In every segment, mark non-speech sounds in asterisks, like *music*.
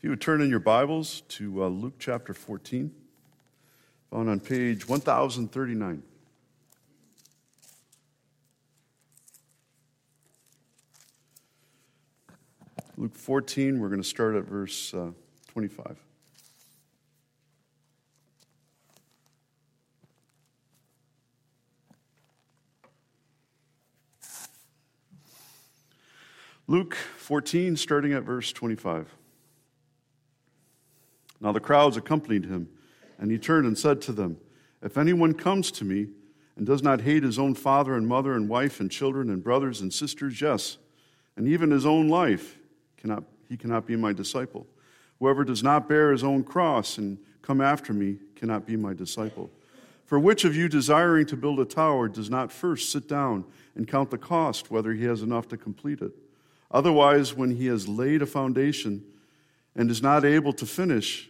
If you would turn in your Bibles to uh, Luke chapter 14, found on page 1039. Luke 14, we're going to start at verse uh, 25. Luke 14, starting at verse 25. Now the crowds accompanied him, and he turned and said to them, If anyone comes to me and does not hate his own father and mother and wife and children and brothers and sisters, yes, and even his own life, cannot, he cannot be my disciple. Whoever does not bear his own cross and come after me cannot be my disciple. For which of you desiring to build a tower does not first sit down and count the cost, whether he has enough to complete it? Otherwise, when he has laid a foundation and is not able to finish,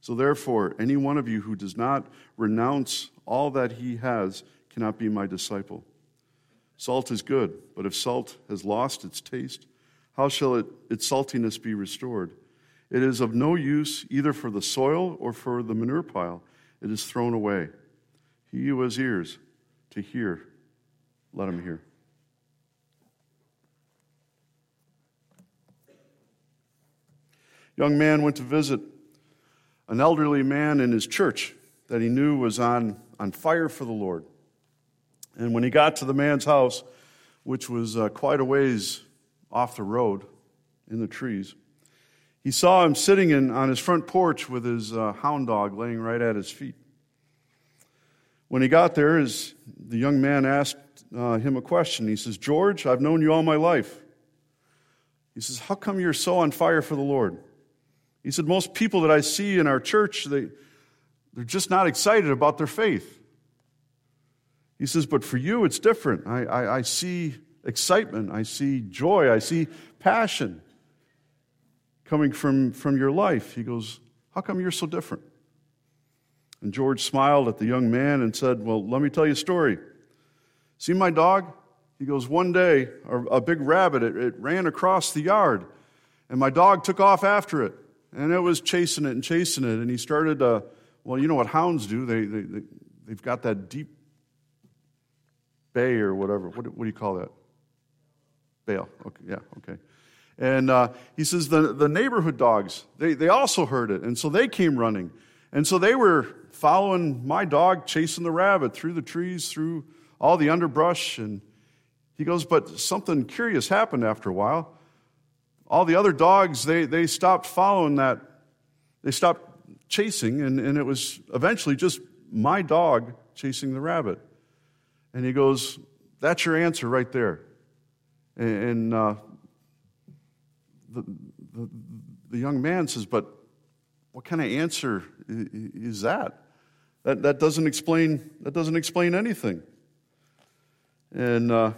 So, therefore, any one of you who does not renounce all that he has cannot be my disciple. Salt is good, but if salt has lost its taste, how shall it, its saltiness be restored? It is of no use either for the soil or for the manure pile. It is thrown away. He who has ears to hear, let him hear. Young man went to visit an elderly man in his church that he knew was on, on fire for the Lord. And when he got to the man's house, which was uh, quite a ways off the road in the trees, he saw him sitting in, on his front porch with his uh, hound dog laying right at his feet. When he got there, his, the young man asked uh, him a question. He says, George, I've known you all my life. He says, How come you're so on fire for the Lord? He said, Most people that I see in our church, they, they're just not excited about their faith. He says, But for you, it's different. I, I, I see excitement, I see joy, I see passion coming from, from your life. He goes, How come you're so different? And George smiled at the young man and said, Well, let me tell you a story. See my dog? He goes, One day, a, big rabbit, it, it ran across the yard, and my dog took off after it. And it was chasing it and chasing it. And he started, uh, well, you know what hounds do? They, they, they, they've got that deep bay or whatever. What, what do you call that? Bail. Okay, yeah, okay. And uh, he says the, the neighborhood dogs, they, they also heard it. And so they came running. And so they were following my dog, chasing the rabbit through the trees, through all the underbrush. And he goes, but something curious happened after a while all the other dogs, they, they stopped following that. They stopped chasing, and, and it was eventually just my dog chasing the rabbit. And he goes, That's your answer right there. And, and uh, the, the, the young man says, But what kind of answer is that? That, that, doesn't, explain, that doesn't explain anything. And uh,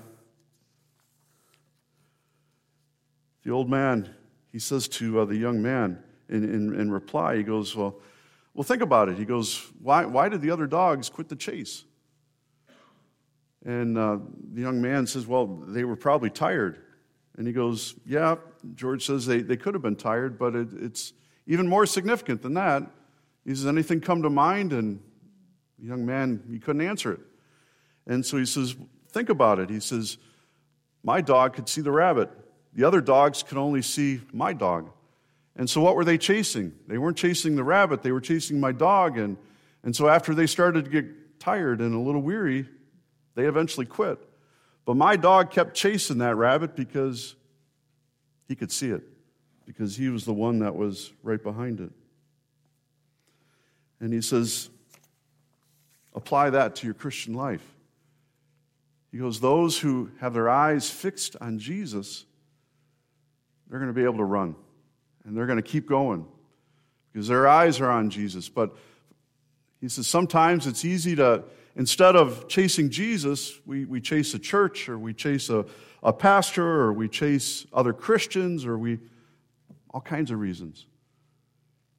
The old man, he says to uh, the young man in, in, in, reply, he goes, Well, well, think about it. He goes, Why, why did the other dogs quit the chase? And uh, the young man says, Well, they were probably tired. And he goes, Yeah, George says they, they could have been tired, but it, it's even more significant than that. He says, Anything come to mind? And the young man, he couldn't answer it. And so he says, Think about it. He says, My dog could see the rabbit. The other dogs could only see my dog. And so, what were they chasing? They weren't chasing the rabbit, they were chasing my dog. And, and so, after they started to get tired and a little weary, they eventually quit. But my dog kept chasing that rabbit because he could see it, because he was the one that was right behind it. And he says, apply that to your Christian life. He goes, Those who have their eyes fixed on Jesus they're going to be able to run and they're going to keep going because their eyes are on Jesus. But he says sometimes it's easy to, instead of chasing Jesus, we, we chase a church or we chase a, a pastor or we chase other Christians or we, all kinds of reasons.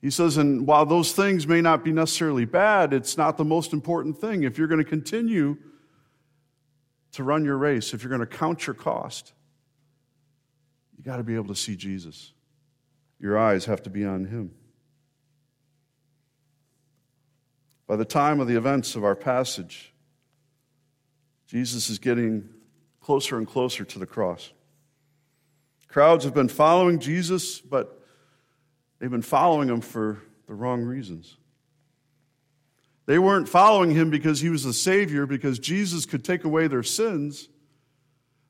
He says, and while those things may not be necessarily bad, it's not the most important thing. If you're going to continue to run your race, if you're going to count your cost, you got to be able to see Jesus. Your eyes have to be on him. By the time of the events of our passage, Jesus is getting closer and closer to the cross. Crowds have been following Jesus, but they've been following him for the wrong reasons. They weren't following him because he was the Savior, because Jesus could take away their sins.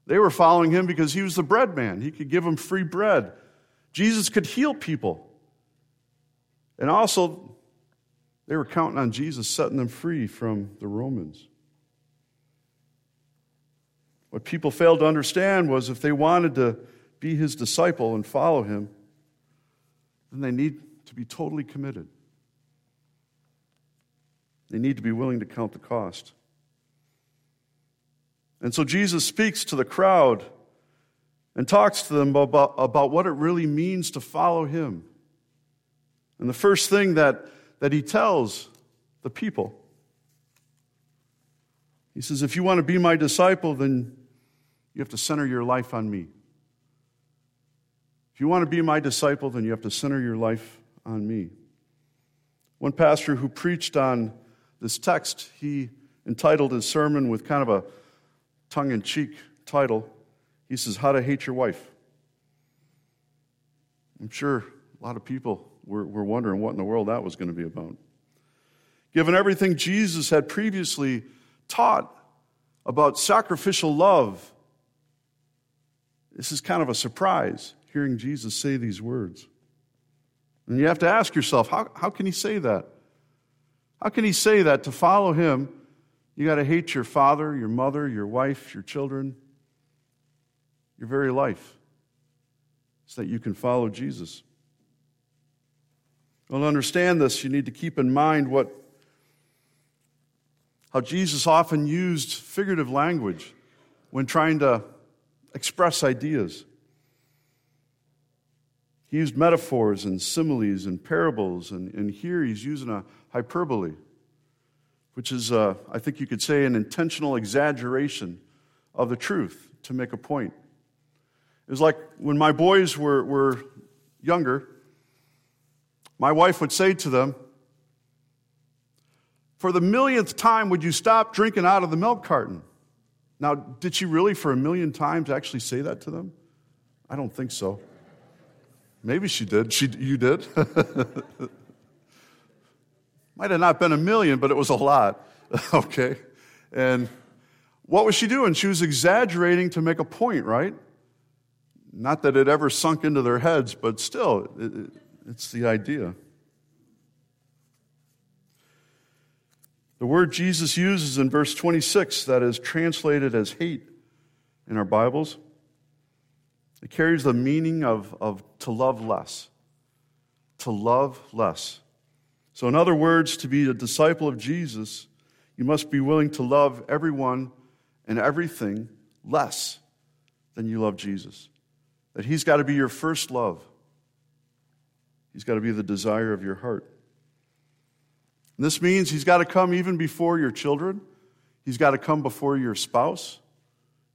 They were following him because he was the bread man. He could give them free bread. Jesus could heal people. And also, they were counting on Jesus setting them free from the Romans. What people failed to understand was if they wanted to be his disciple and follow him, then they need to be totally committed. They need to be willing to count the cost. And so Jesus speaks to the crowd and talks to them about, about what it really means to follow him. And the first thing that that he tells the people. He says, If you want to be my disciple, then you have to center your life on me. If you want to be my disciple, then you have to center your life on me. One pastor who preached on this text, he entitled his sermon with kind of a tongue in cheek title. He says, How to Hate Your Wife. I'm sure a lot of people we're, we're wondering what in the world that was going to be about. Given everything Jesus had previously taught about sacrificial love, this is kind of a surprise hearing Jesus say these words. And you have to ask yourself, how, how can he say that? How can he say that to follow him, you got to hate your father, your mother, your wife, your children, your very life, so that you can follow Jesus? Well, to understand this, you need to keep in mind what how Jesus often used figurative language when trying to express ideas. He used metaphors and similes and parables, and, and here he's using a hyperbole, which is, uh, I think you could say, an intentional exaggeration of the truth to make a point. It was like when my boys were, were younger, my wife would say to them, For the millionth time, would you stop drinking out of the milk carton? Now, did she really, for a million times, actually say that to them? I don't think so. Maybe she did. She, you did? *laughs* Might have not been a million, but it was a lot. *laughs* okay? And what was she doing? She was exaggerating to make a point, right? Not that it ever sunk into their heads, but still, it, it's the idea. The word Jesus uses in verse 26, that is translated as hate in our Bibles, it carries the meaning of, of to love less. To love less. So, in other words, to be a disciple of Jesus, you must be willing to love everyone and everything less than you love Jesus. That He's got to be your first love. He's got to be the desire of your heart. And this means he's got to come even before your children. He's got to come before your spouse.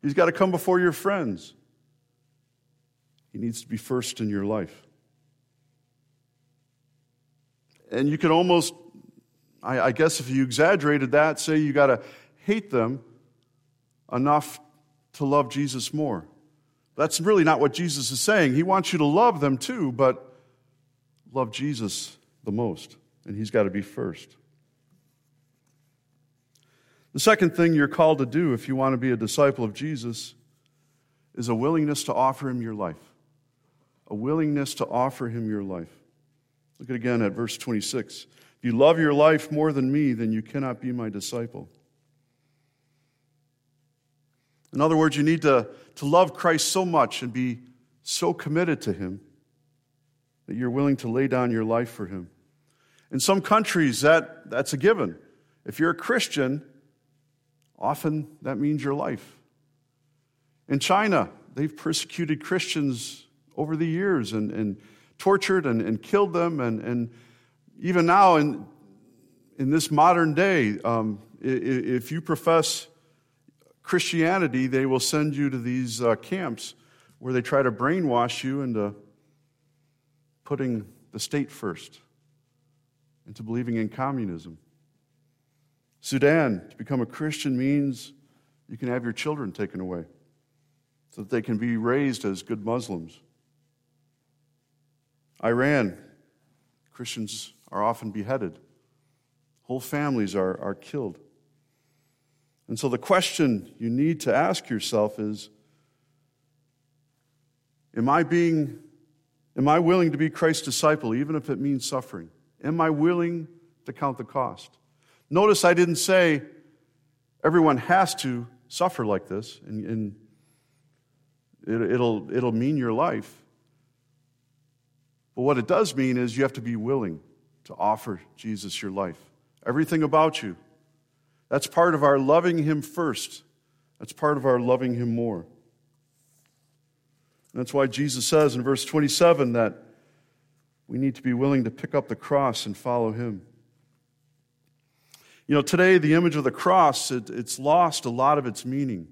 He's got to come before your friends. He needs to be first in your life. And you could almost, I, I guess if you exaggerated that, say you got to hate them enough to love Jesus more. That's really not what Jesus is saying. He wants you to love them too, but love Jesus the most, and he's got to be first. The second thing you're called to do if you want to be a disciple of Jesus is a willingness to offer him your life. A willingness to offer him your life. Look at again at verse 26. If you love your life more than me, then you cannot be my disciple. In other words, you need to, to love Christ so much and be so committed to him that you're willing to lay down your life for him. In some countries, that, that's a given. If you're a Christian, often that means your life. In China, they've persecuted Christians over the years and, and tortured and, and killed them. And, and even now, in, in this modern day, um, if you profess Christianity, they will send you to these uh, camps where they try to brainwash you into putting the state first, into believing in communism. Sudan, to become a Christian means you can have your children taken away so that they can be raised as good Muslims. Iran, Christians are often beheaded, whole families are, are killed. And so the question you need to ask yourself is Am I being, am I willing to be Christ's disciple, even if it means suffering? Am I willing to count the cost? Notice I didn't say everyone has to suffer like this, and, and it, it'll, it'll mean your life. But what it does mean is you have to be willing to offer Jesus your life. Everything about you. That's part of our loving Him first. That's part of our loving Him more. And that's why Jesus says in verse 27 that we need to be willing to pick up the cross and follow Him. You know, today the image of the cross, it, it's lost a lot of its meaning.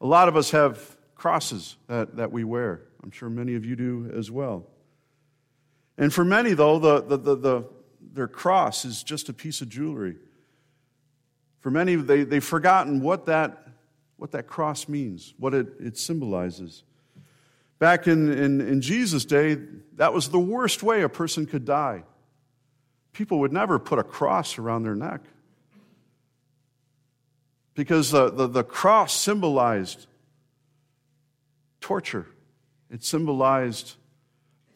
A lot of us have crosses that, that we wear. I'm sure many of you do as well. And for many, though, the, the, the, the, their cross is just a piece of jewelry. For many, they, they've forgotten what that, what that cross means, what it, it symbolizes. Back in, in, in Jesus' day, that was the worst way a person could die. People would never put a cross around their neck because the, the, the cross symbolized torture, it symbolized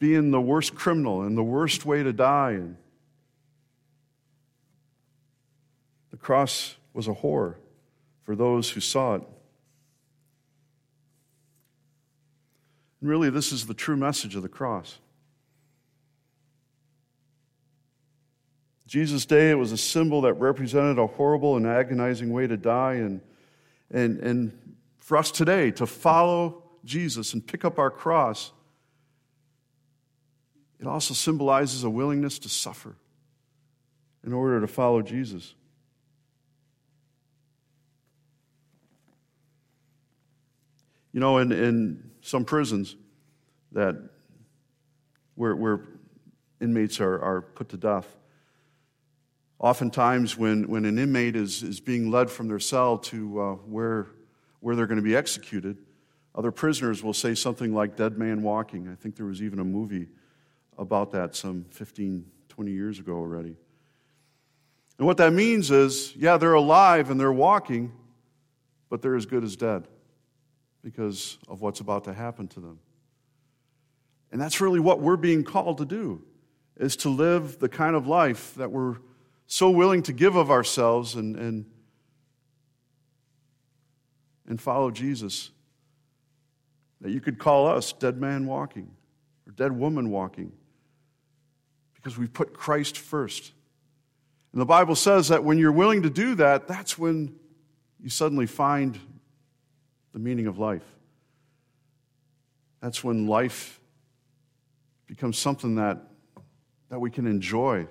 being the worst criminal and the worst way to die. And the cross was a horror for those who saw it. And really, this is the true message of the cross. Jesus' day, it was a symbol that represented a horrible and agonizing way to die. And, and, and for us today, to follow Jesus and pick up our cross it also symbolizes a willingness to suffer in order to follow Jesus. You know, in, in some prisons that where, where inmates are, are put to death, oftentimes when, when an inmate is, is being led from their cell to uh, where, where they're going to be executed, other prisoners will say something like dead man walking. I think there was even a movie about that some 15, 20 years ago already. And what that means is, yeah, they're alive and they're walking, but they're as good as dead because of what's about to happen to them. And that's really what we're being called to do is to live the kind of life that we're so willing to give of ourselves and, and, and follow Jesus that you could call us dead man walking or dead woman walking because we've put Christ first. And the Bible says that when you're willing to do that, that's when you suddenly find the meaning of life. That's when life becomes something that, that we can enjoy.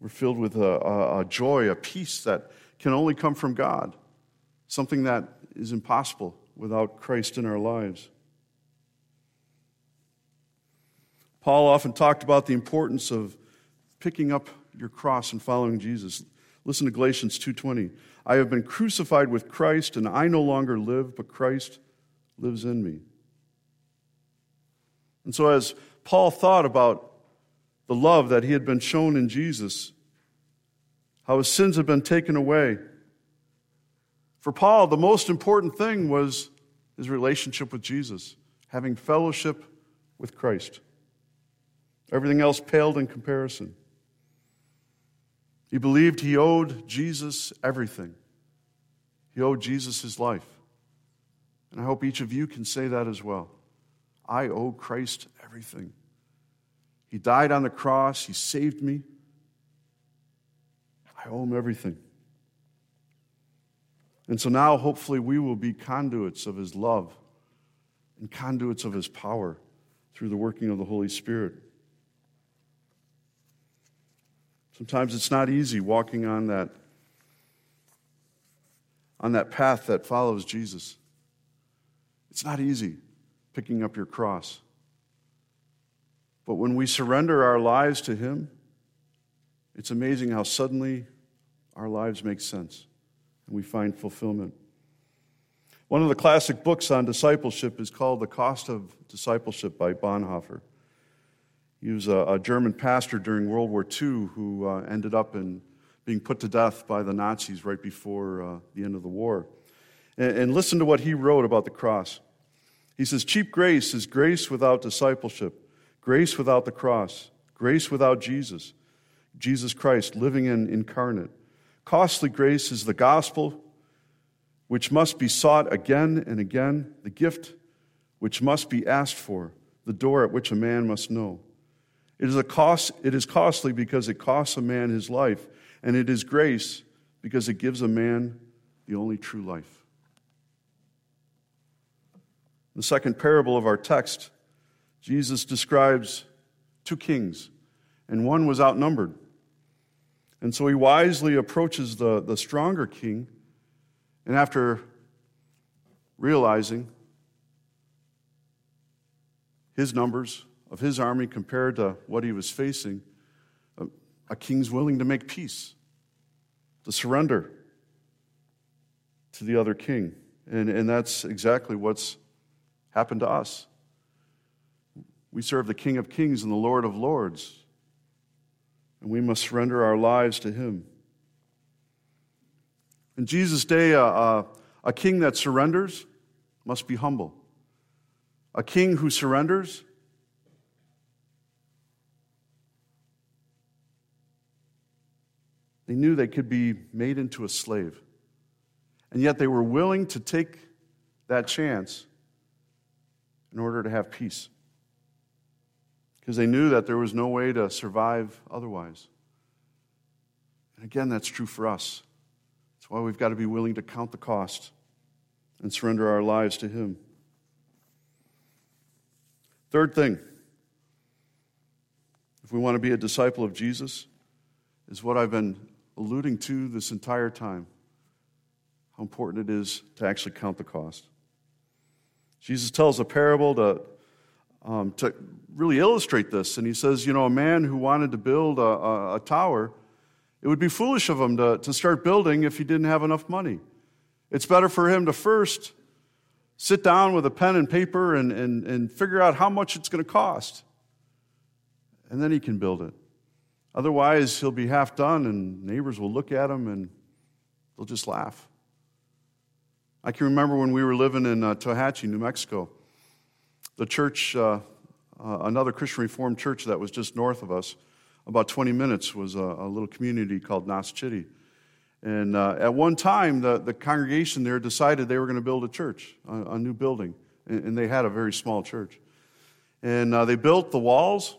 We're filled with a, a, a joy, a peace that can only come from God, something that is impossible without Christ in our lives. Paul often talked about the importance of picking up your cross and following Jesus. Listen to Galatians 2:20. I have been crucified with Christ and I no longer live but Christ lives in me. And so as Paul thought about the love that he had been shown in Jesus, how his sins had been taken away. For Paul, the most important thing was his relationship with Jesus, having fellowship with Christ. Everything else paled in comparison. He believed he owed Jesus everything. He owed Jesus his life. And I hope each of you can say that as well. I owe Christ everything. He died on the cross, He saved me. I owe Him everything. And so now, hopefully, we will be conduits of His love and conduits of His power through the working of the Holy Spirit. Sometimes it's not easy walking on that, on that path that follows Jesus. It's not easy picking up your cross. But when we surrender our lives to Him, it's amazing how suddenly our lives make sense and we find fulfillment. One of the classic books on discipleship is called The Cost of Discipleship by Bonhoeffer. He was a, a German pastor during World War II who uh, ended up in being put to death by the Nazis right before uh, the end of the war. And, and listen to what he wrote about the cross. He says, Cheap grace is grace without discipleship, grace without the cross, grace without Jesus, Jesus Christ living and incarnate. Costly grace is the gospel which must be sought again and again, the gift which must be asked for, the door at which a man must know. It is, a cost, it is costly because it costs a man his life, and it is grace because it gives a man the only true life. The second parable of our text, Jesus describes two kings, and one was outnumbered. And so he wisely approaches the, the stronger king, and after realizing his numbers of his army compared to what he was facing, a, king's willing to make peace, to surrender to the other king. And, and that's exactly what's happened to us. We serve the King of Kings and the Lord of Lords and we must surrender our lives to Him. In Jesus' day, a, a, a king that surrenders must be humble. A king who surrenders They knew they could be made into a slave. And yet they were willing to take that chance in order to have peace because they knew that there was no way to survive otherwise. And again, that's true for us. That's why we've got to be willing to count the cost and surrender our lives to Him. Third thing, if we want to be a disciple of Jesus, is what I've been alluding to this entire time how important it is to actually count the cost. Jesus tells a parable to um, to really illustrate this. And he says, you know, a man who wanted to build a, a, a tower, it would be foolish of him to, to start building if he didn't have enough money. It's better for him to first sit down with a pen and paper and, and, and figure out how much it's going to cost. And then he can build it. Otherwise, he'll be half done, and neighbors will look at him and they'll just laugh. I can remember when we were living in uh, Tohatchee, New Mexico. The church, uh, uh, another Christian Reformed church that was just north of us, about 20 minutes, was a, a little community called Naschitti. And uh, at one time, the, the congregation there decided they were going to build a church, a, a new building. And, and, they had a very small church. And uh, they built the walls,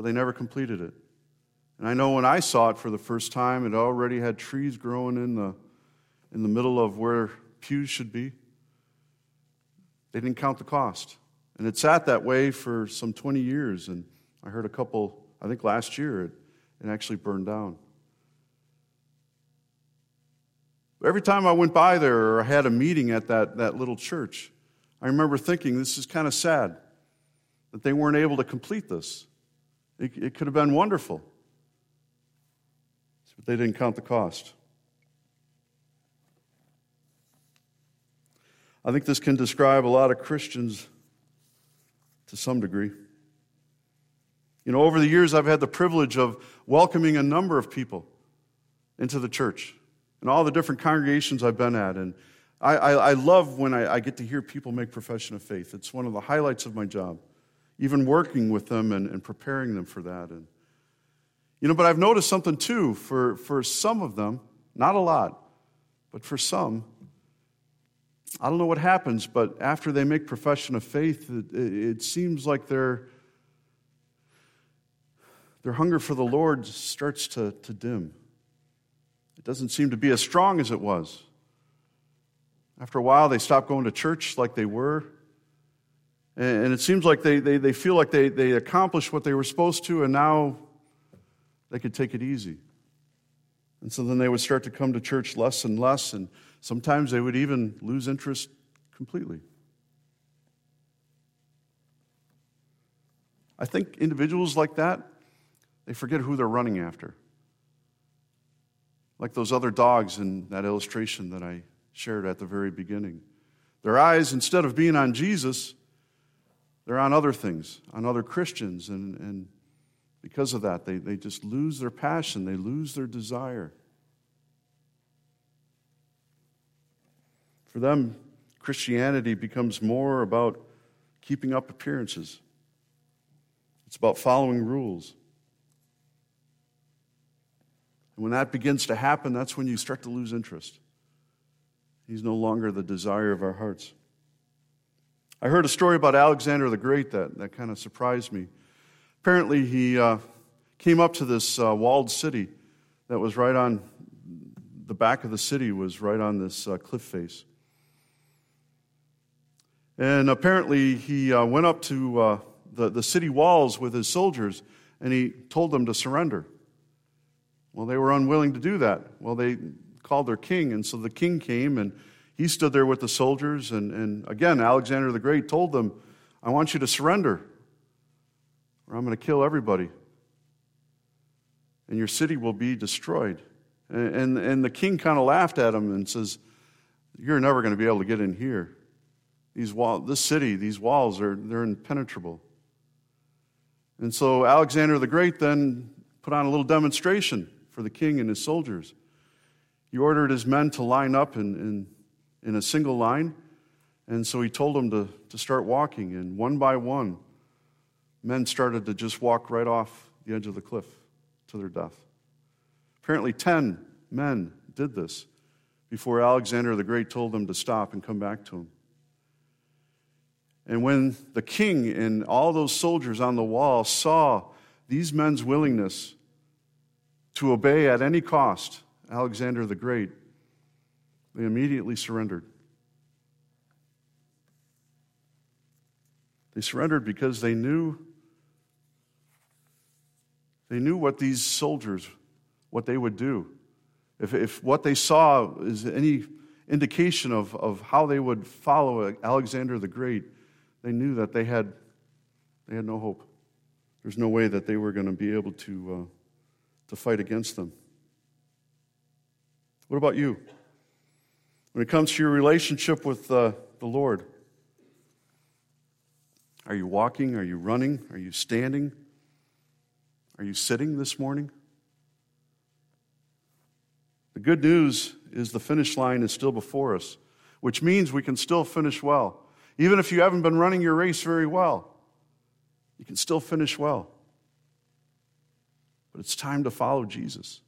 but they never completed it. And I know when I saw it for the first time, it already had trees growing in the, in the middle of where pews should be. They didn't count the cost. And it sat that way for some 20 years. And I heard a couple, I think last year, it, it actually burned down. Every time I went by there or I had a meeting at that, that little church, I remember thinking, this is kind of sad that they weren't able to complete this. It, it could have been wonderful. But they didn't count the cost. I think this can describe a lot of Christians to some degree. You know, over the years, I've had the privilege of welcoming a number of people into the church and all the different congregations I've been at. And I, I, I love when I, I, get to hear people make profession of faith. It's one of the highlights of my job, even working with them and, and preparing them for that. And, you know, but I've noticed something too for, for some of them, not a lot, but for some, I don't know what happens, but after they make profession of faith, it, it seems like they're, their hunger for the Lord starts to, to dim. It doesn't seem to be as strong as it was. After a while, they stop going to church like they were. And it seems like they, they, they feel like they, they accomplished what they were supposed to, and now they could take it easy. And so then they would start to come to church less and less, and sometimes they would even lose interest completely. I think individuals like that, they forget who they're running after. Like those other dogs in that illustration that I shared at the very beginning. Their eyes, instead of being on Jesus, they're on other things, on other Christians, and, and because of that, they, they just lose their passion, they lose their desire. For them, Christianity becomes more about keeping up appearances. It's about following rules. And when that begins to happen, that's when you start to lose interest. He's no longer the desire of our hearts. I heard a story about Alexander the Great that, that kind of surprised me. Apparently, he uh, came up to this uh, walled city that was right on the back of the city, was right on this uh, cliff face. And apparently, he uh, went up to uh, the, the city walls with his soldiers and he told them to surrender. Well, they were unwilling to do that. Well, they called their king, and so the king came and he stood there with the soldiers. And, and again, Alexander the Great told them, I want you to surrender, or I'm going to kill everybody. And your city will be destroyed. And, and, and the king kind of laughed at him and says, You're never going to be able to get in here. These wall, this city, these walls, are they're impenetrable. And so Alexander the Great then put on a little demonstration for the king and his soldiers. He ordered his men to line up and, in in a single line. And so he told them to, to start walking. And one by one, men started to just walk right off the edge of the cliff to their death. Apparently, 10 men did this before Alexander the Great told them to stop and come back to him. And when the king and all those soldiers on the wall saw these men's willingness to obey at any cost Alexander the Great, they immediately surrendered. They surrendered because they knew they knew what these soldiers what they would do. If, if what they saw is any indication of, of how they would follow Alexander the Great, they knew that they had, they had no hope. There's no way that they were going to be able to, uh, to fight against them. What about you? When it comes to your relationship with uh, the Lord, are you walking? Are you running? Are you standing? Are you sitting this morning? The good news is the finish line is still before us, which means we can still finish well. Even if you haven't been running your race very well, you can still finish well. But it's time to follow Jesus.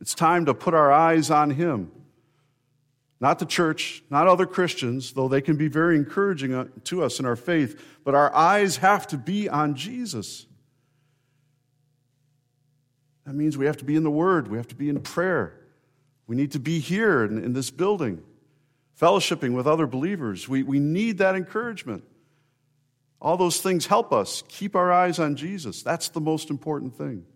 It's time to put our eyes on Him not the church, not other Christians, though they can be very encouraging uh, to us in our faith, but our eyes have to be on Jesus. That means we have to be in the Word, we have to be in prayer. We need to be here in, in this building, fellowshipping with other believers. We, we need that encouragement. All those things help us keep our eyes on Jesus. That's the most important thing.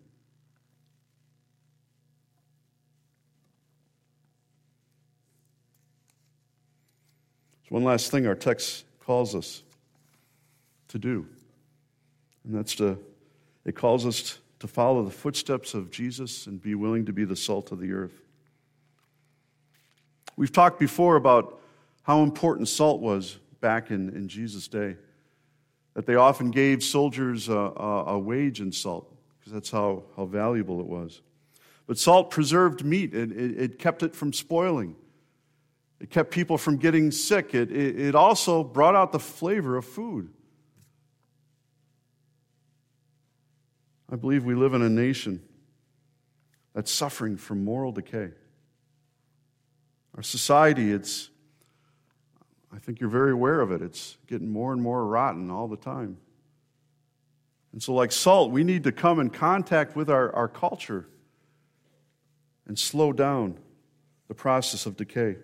One last thing our text calls us to do, and that's to, it calls us to follow the footsteps of Jesus and be willing to be the salt of the earth. We've talked before about how important salt was back in, in Jesus' day, that they often gave soldiers a, a, a wage in salt because that's how, how valuable it was. But salt preserved meat, it, it, it kept it from spoiling. It kept people from getting sick. It, it, it also brought out the flavor of food. I believe we live in a nation that's suffering from moral decay. Our society, it's, I think you're very aware of it, it's getting more and more rotten all the time. And so, like salt, we need to come in contact with our, our culture and slow down the process of decay.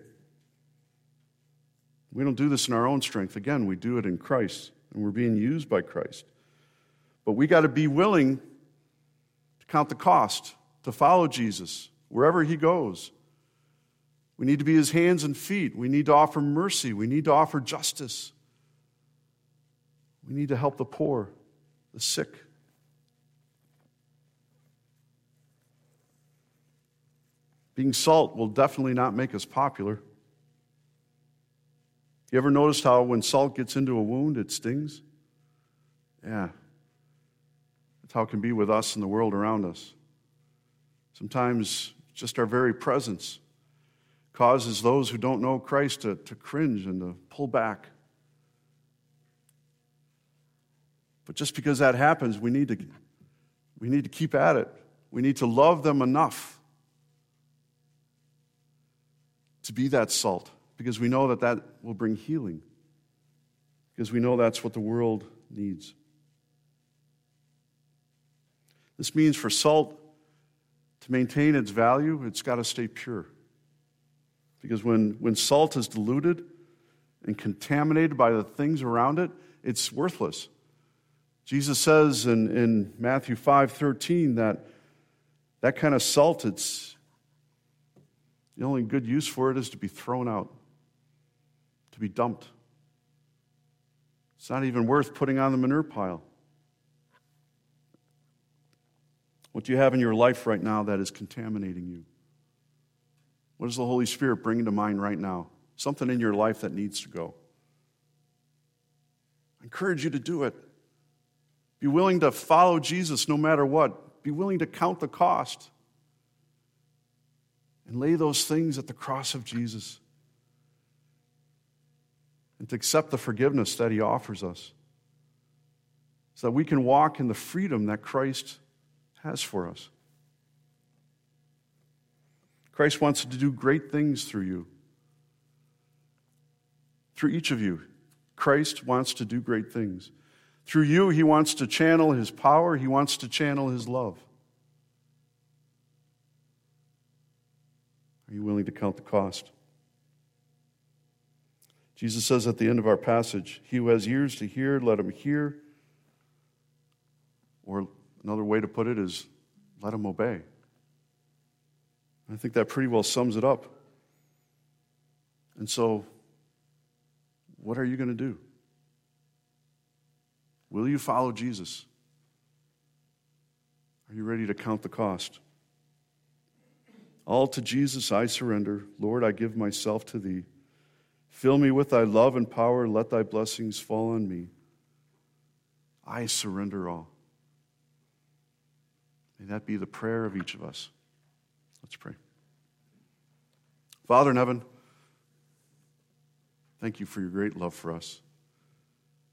We don't do this in our own strength. Again, we do it in Christ, and we're being used by Christ. But we got to be willing to count the cost, to follow Jesus wherever he goes. We need to be his hands and feet. We need to offer mercy. We need to offer justice. We need to help the poor, the sick. Being salt will definitely not make us popular. You ever noticed how when salt gets into a wound, it stings? Yeah. That's how it can be with us and the world around us. Sometimes just our very presence causes those who don't know Christ to, to cringe and to pull back. But just because that happens, we need, to, we need to keep at it. We need to love them enough to be that salt because we know that that will bring healing, because we know that's what the world needs. This means for salt to maintain its value, it's got to stay pure. Because when, when salt is diluted and contaminated by the things around it, it's worthless. Jesus says in, in Matthew 5 13 that that kind of salt, it's the only good use for it is to be thrown out to be dumped. It's not even worth putting on the manure pile. What do you have in your life right now that is contaminating you? What is the Holy Spirit bringing to mind right now? Something in your life that needs to go. I encourage you to do it. Be willing to follow Jesus no matter what. Be willing to count the cost and lay those things at the cross of Jesus and to accept the forgiveness that He offers us so that we can walk in the freedom that Christ has for us. Christ wants to do great things through you. Through each of you, Christ wants to do great things. Through you, He wants to channel His power, He wants to channel His love. Are you willing to count the cost? Jesus says at the end of our passage, He who has ears to hear, let him hear. Or another way to put it is, let him obey. I think that pretty well sums it up. And so, what are you going to do? Will you follow Jesus? Are you ready to count the cost? All to Jesus I surrender. Lord, I give myself to thee. Fill me with thy love and power. Let thy blessings fall on me. I surrender all. May that be the prayer of each of us. Let's pray. Father in heaven, thank you for your great love for us.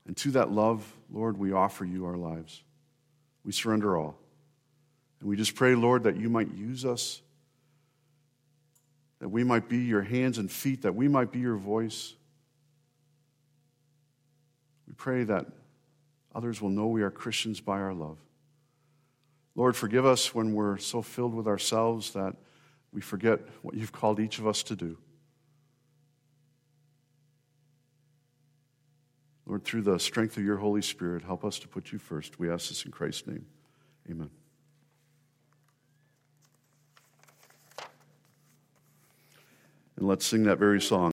And to that love, Lord, we offer you our lives. We surrender all. And we just pray, Lord, that you might use us that we might be your hands and feet, that we might be your voice. We pray that others will know we are Christians by our love. Lord, forgive us when we're so filled with ourselves that we forget what you've called each of us to do. Lord, through the strength of your Holy Spirit, help us to put you first. We ask this in Christ's name. Amen. And let's sing that very song.